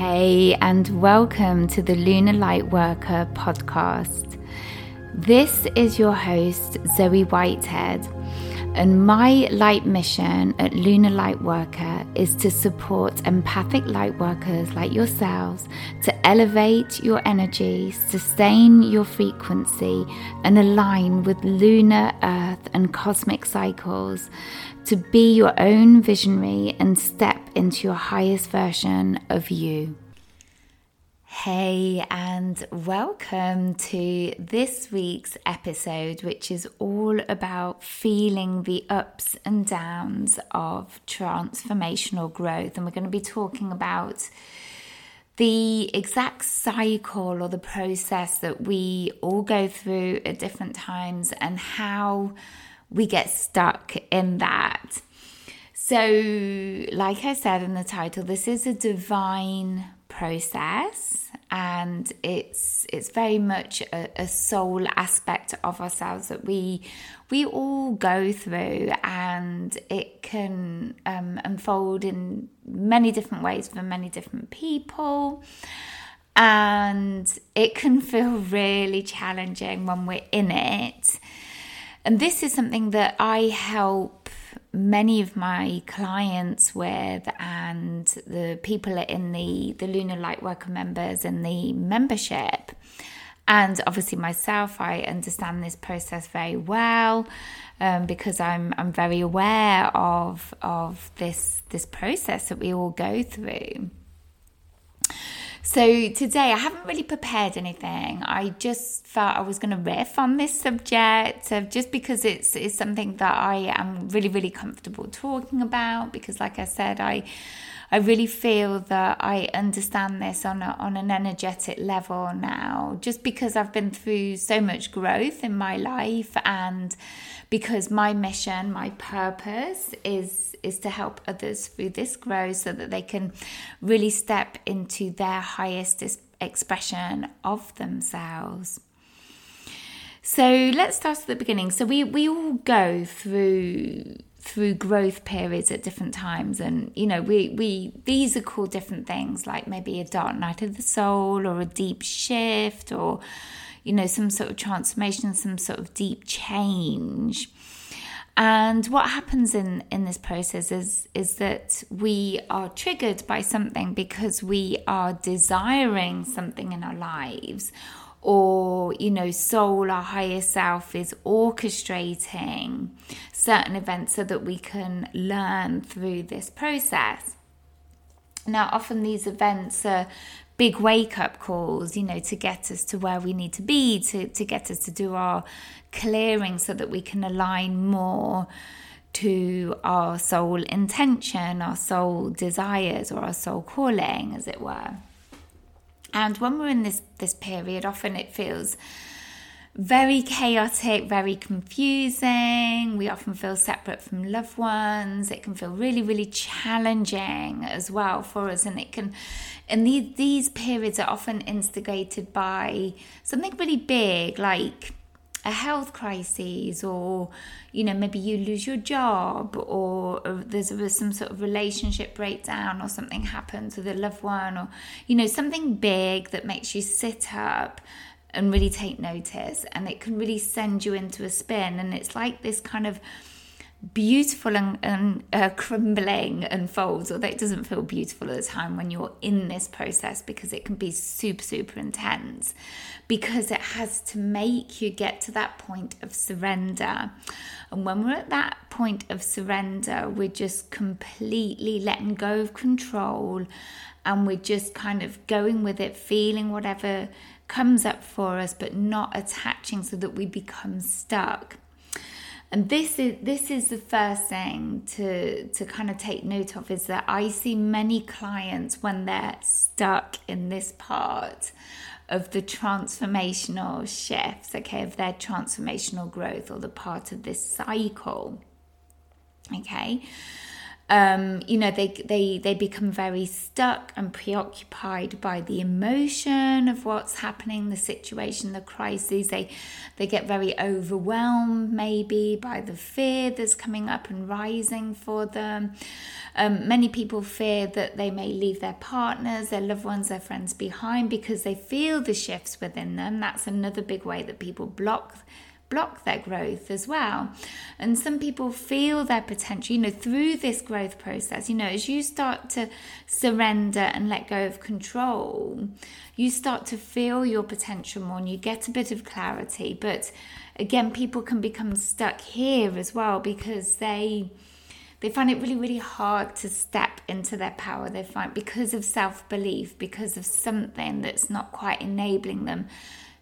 Hey, and welcome to the Lunar Lightworker podcast. This is your host, Zoe Whitehead, and my light mission at Lunar Lightworker is to support empathic lightworkers like yourselves to elevate your energy, sustain your frequency, and align with lunar, earth, and cosmic cycles to be your own visionary and step into your highest version of you. Hey, and welcome to this week's episode, which is all about feeling the ups and downs of transformational growth. And we're going to be talking about the exact cycle or the process that we all go through at different times and how we get stuck in that. So, like I said in the title, this is a divine process and it's it's very much a, a, soul aspect of ourselves that we we all go through and it can um, unfold in many different ways for many different people. And it can feel really challenging when we're in it. And this is something that I help many of my clients with and the people in the, the Lunar light worker members and the membership. And obviously myself, I understand this process very well um, because I'm I'm very aware of of this this process that we all go through. So today I haven't really prepared anything. I just felt I was going to riff on this subject just because it's it's something that I am really really comfortable talking about because like I said I I really feel that I understand this on a, on an energetic level now just because I've been through so much growth in my life and because my mission, my purpose is is to help others through this growth so that they can really step into their highest expression of themselves. So let's start at the beginning. So we we all go through through growth periods at different times and you know we we these are called different things like maybe a dark night of the soul or a deep shift or you know some sort of transformation some sort of deep change and what happens in, in this process is, is that we are triggered by something because we are desiring something in our lives, or, you know, soul, our higher self, is orchestrating certain events so that we can learn through this process. Now, often these events are big wake up calls, you know, to get us to where we need to be, to, to get us to do our clearing so that we can align more to our soul intention, our soul desires, or our soul calling, as it were. And when we're in this, this period, often it feels very chaotic, very confusing. We often feel separate from loved ones. It can feel really, really challenging as well for us. And it can, and these, these periods are often instigated by something really big, like a health crisis or you know maybe you lose your job or, there's some sort of relationship breakdown or something happens with a loved one or you know something big that makes you sit up and really take notice and it can really send you into a spin. And it's like this kind of beautiful and, and uh, crumbling unfolds although it doesn't feel beautiful at the time when you're in this process because it can be super super intense. Because it has to make you get to that point of surrender. And when we're at that point of surrender we're just completely letting go of control and we're just kind of going with it feeling whatever comes up for us, but not attaching so that we become stuck. And this is this is the first thing to to kind of take note of is that I see many clients when they're stuck in this part of the transformational shifts, okay, of their transformational growth or the part of this cycle. Okay. Um, you know, they, they, they become very stuck and preoccupied by the emotion of what's happening, the situation, the crises. They, they get very overwhelmed maybe by the fear that's coming up and rising for them. Um, many people fear that they may leave their partners, their loved ones, their friends behind because they feel the shifts within them. That's another big way that people block block their growth as well. And some people feel their potential, you know, through this growth process. You know, as you start to surrender and let go of control, you start to feel your potential more and you get a bit of clarity. But again, people can become stuck here as well because they they find it really really hard to step into their power they find because of self-belief because of something that's not quite enabling them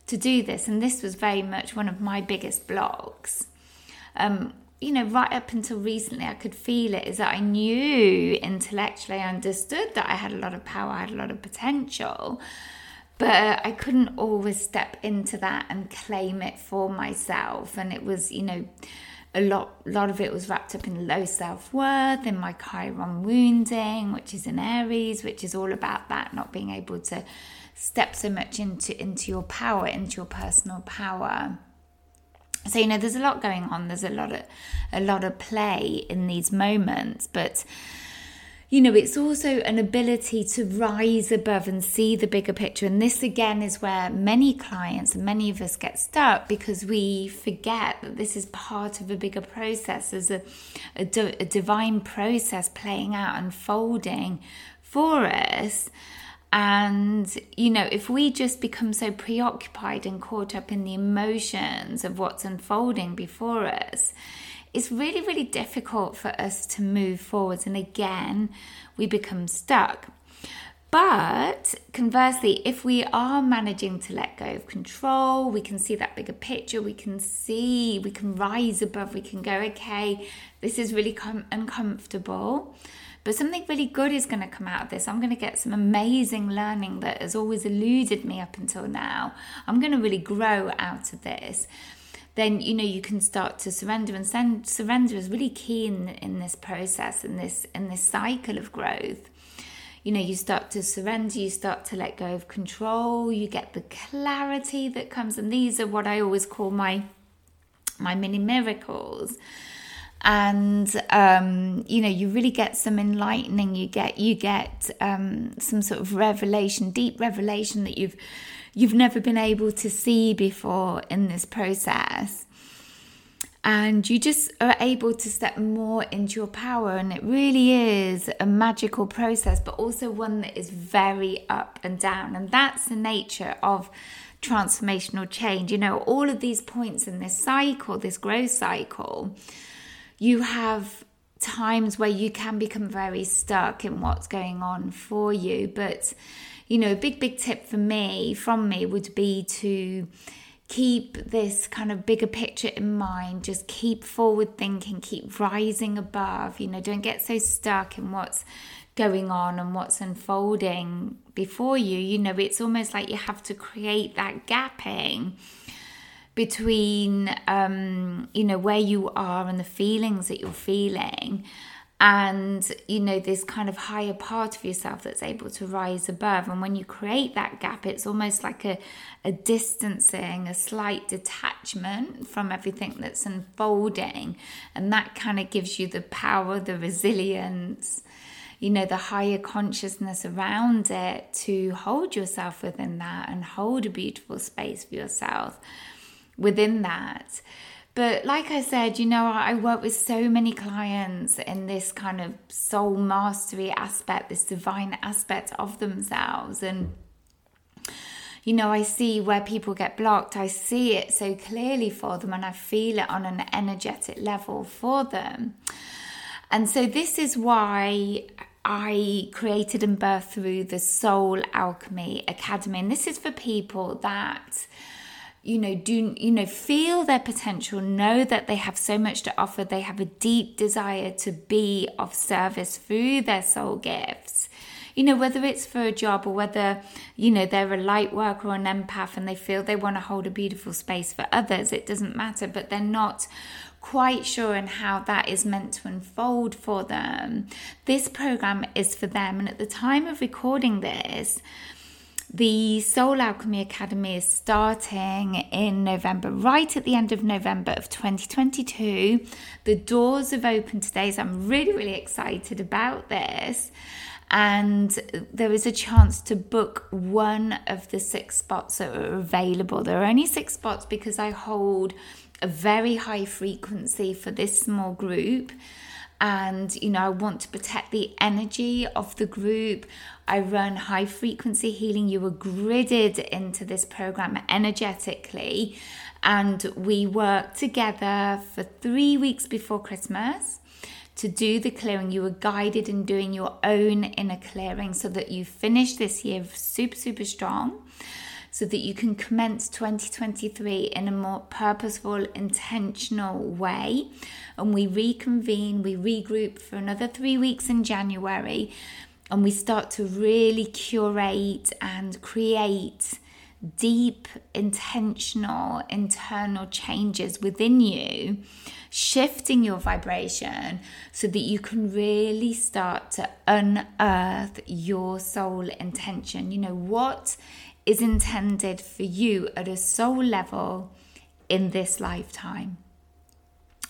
to do this. And this was very much one of my biggest blocks. Um, you know, right up until recently, I could feel it is that I knew intellectually, I understood that I had a lot of power, I had a lot of potential, but I couldn't always step into that and claim it for myself. And it was, you know, a lot, a lot of it was wrapped up in low self worth, in my Chiron wounding, which is in Aries, which is all about that, not being able to step so much into into your power, into your personal power. So you know, there's a lot going on. There's a lot of a lot of play in these moments, but you know, it's also an ability to rise above and see the bigger picture. And this again is where many clients and many of us get stuck because we forget that this is part of a bigger process. There's a, a, a divine process playing out, unfolding for us. And, you know, if we just become so preoccupied and caught up in the emotions of what's unfolding before us, it's really, really difficult for us to move forwards. And again, we become stuck. But conversely, if we are managing to let go of control, we can see that bigger picture, we can see, we can rise above, we can go, okay, this is really com- uncomfortable. But something really good is going to come out of this. I'm going to get some amazing learning that has always eluded me up until now. I'm going to really grow out of this. Then you know you can start to surrender, and send, surrender is really key in, in this process, in this in this cycle of growth you know, you start to surrender, you start to let go of control, you get the clarity that comes, and these are what I always call my my mini miracles and um, you know you really get some enlightening. You get you get um, some sort of revelation deep revelation that you've you've never been able to see before in this process. And you just are able to step more into your power. And it really is a magical process but also one that is very up and down. And that's the nature of transformational change. You know all of these points in this cycle this growth cycle you have times where you can become very stuck in what's going on for you. But, you know, a big, big tip for me, from me, would be to keep this kind of bigger picture in mind. Just keep forward thinking, keep rising above. You know, don't get so stuck in what's going on and what's unfolding before you. You know, it's almost like you have to create that gapping between um, you know where you are and the feelings that you're feeling. And you know this kind of higher part of yourself that's able to rise above. And when you create that gap it's almost like a, a distancing a slight detachment from everything that's unfolding. And that kind of gives you the power the resilience you know the higher consciousness around it to hold yourself within that and hold a beautiful space for yourself within that. But like I said, you know, I work with so many clients in this kind of soul mastery aspect, this divine aspect of themselves. And, you know, I see where people get blocked. I see it so clearly for them and I feel it on an energetic level for them. And so, this is why I created and birthed through the Soul Alchemy Academy. And this is for people that you know do you know feel their potential know that they have so much to offer they have a deep desire to be of service through their soul gifts you know whether it's for a job or whether you know they're a light worker or an empath and they feel they want to hold a beautiful space for others it doesn't matter but they're not quite sure on how that is meant to unfold for them, this program is for them. And at the time of recording this, the Soul Alchemy Academy is starting in November, right at the end of November of 2022. The doors have opened today, so I'm really, really excited about this. And there is a chance to book one of the six spots that are available. There are only six spots because I hold a very high frequency for this small group and you know I want to protect the energy of the group. I run high frequency healing. You were gridded into this program energetically, and we work together for three weeks before Christmas to do the clearing. You were guided in doing your own inner clearing so that you finish this year super, super strong so that you can commence 2023 in a more purposeful, intentional way. And we reconvene, we regroup for another three weeks in January, and we start to really curate and create deep, intentional, internal changes within you, shifting your vibration so that you can really start to unearth your soul intention. You know, what is intended for you at a soul level in this lifetime.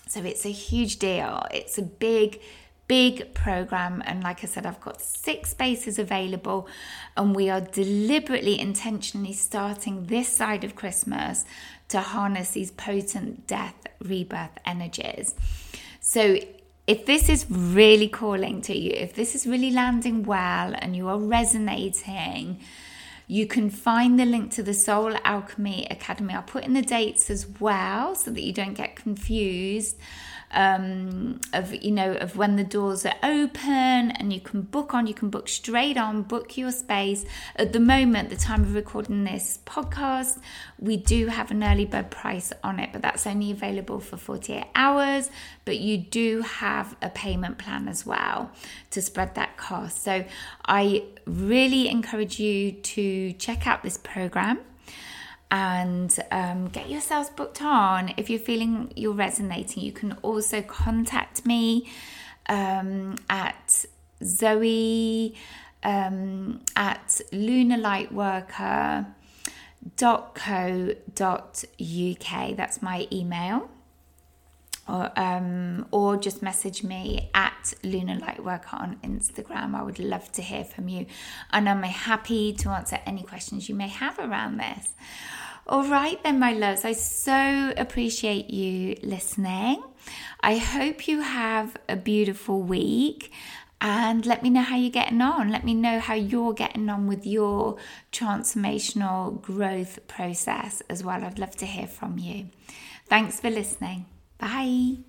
So it's a huge deal. It's a big, big program. And like I said, I've got six spaces available, and we are deliberately, intentionally starting this side of Christmas to harness these potent death, rebirth energies. So if this is really calling to you, if this is really landing well and you are resonating, you can find the link to the Soul Alchemy Academy. I'll put in the dates as well so that you don't get confused um, of you know of when the doors are open and you can book on you can book straight on book your space. At the moment the time of recording this podcast we do have an early bird price on it but that's only available for 48 hours. But you do have a payment plan as well to spread that cost. So i really encourage you to check out this program and um, get yourselves booked on. If you're feeling you're resonating, you can also contact me um, at Zoe um, at lunarlightworker.co.uk. That's my email. Or, um, or just message me at Lunar Lightworker on Instagram. I would love to hear from you, and I'm happy to answer any questions you may have around this. All right, then, my loves, I so appreciate you listening. I hope you have a beautiful week and let me know how you're getting on. Let me know how you're getting on with your transformational growth process as well. I'd love to hear from you. Thanks for listening. Bye.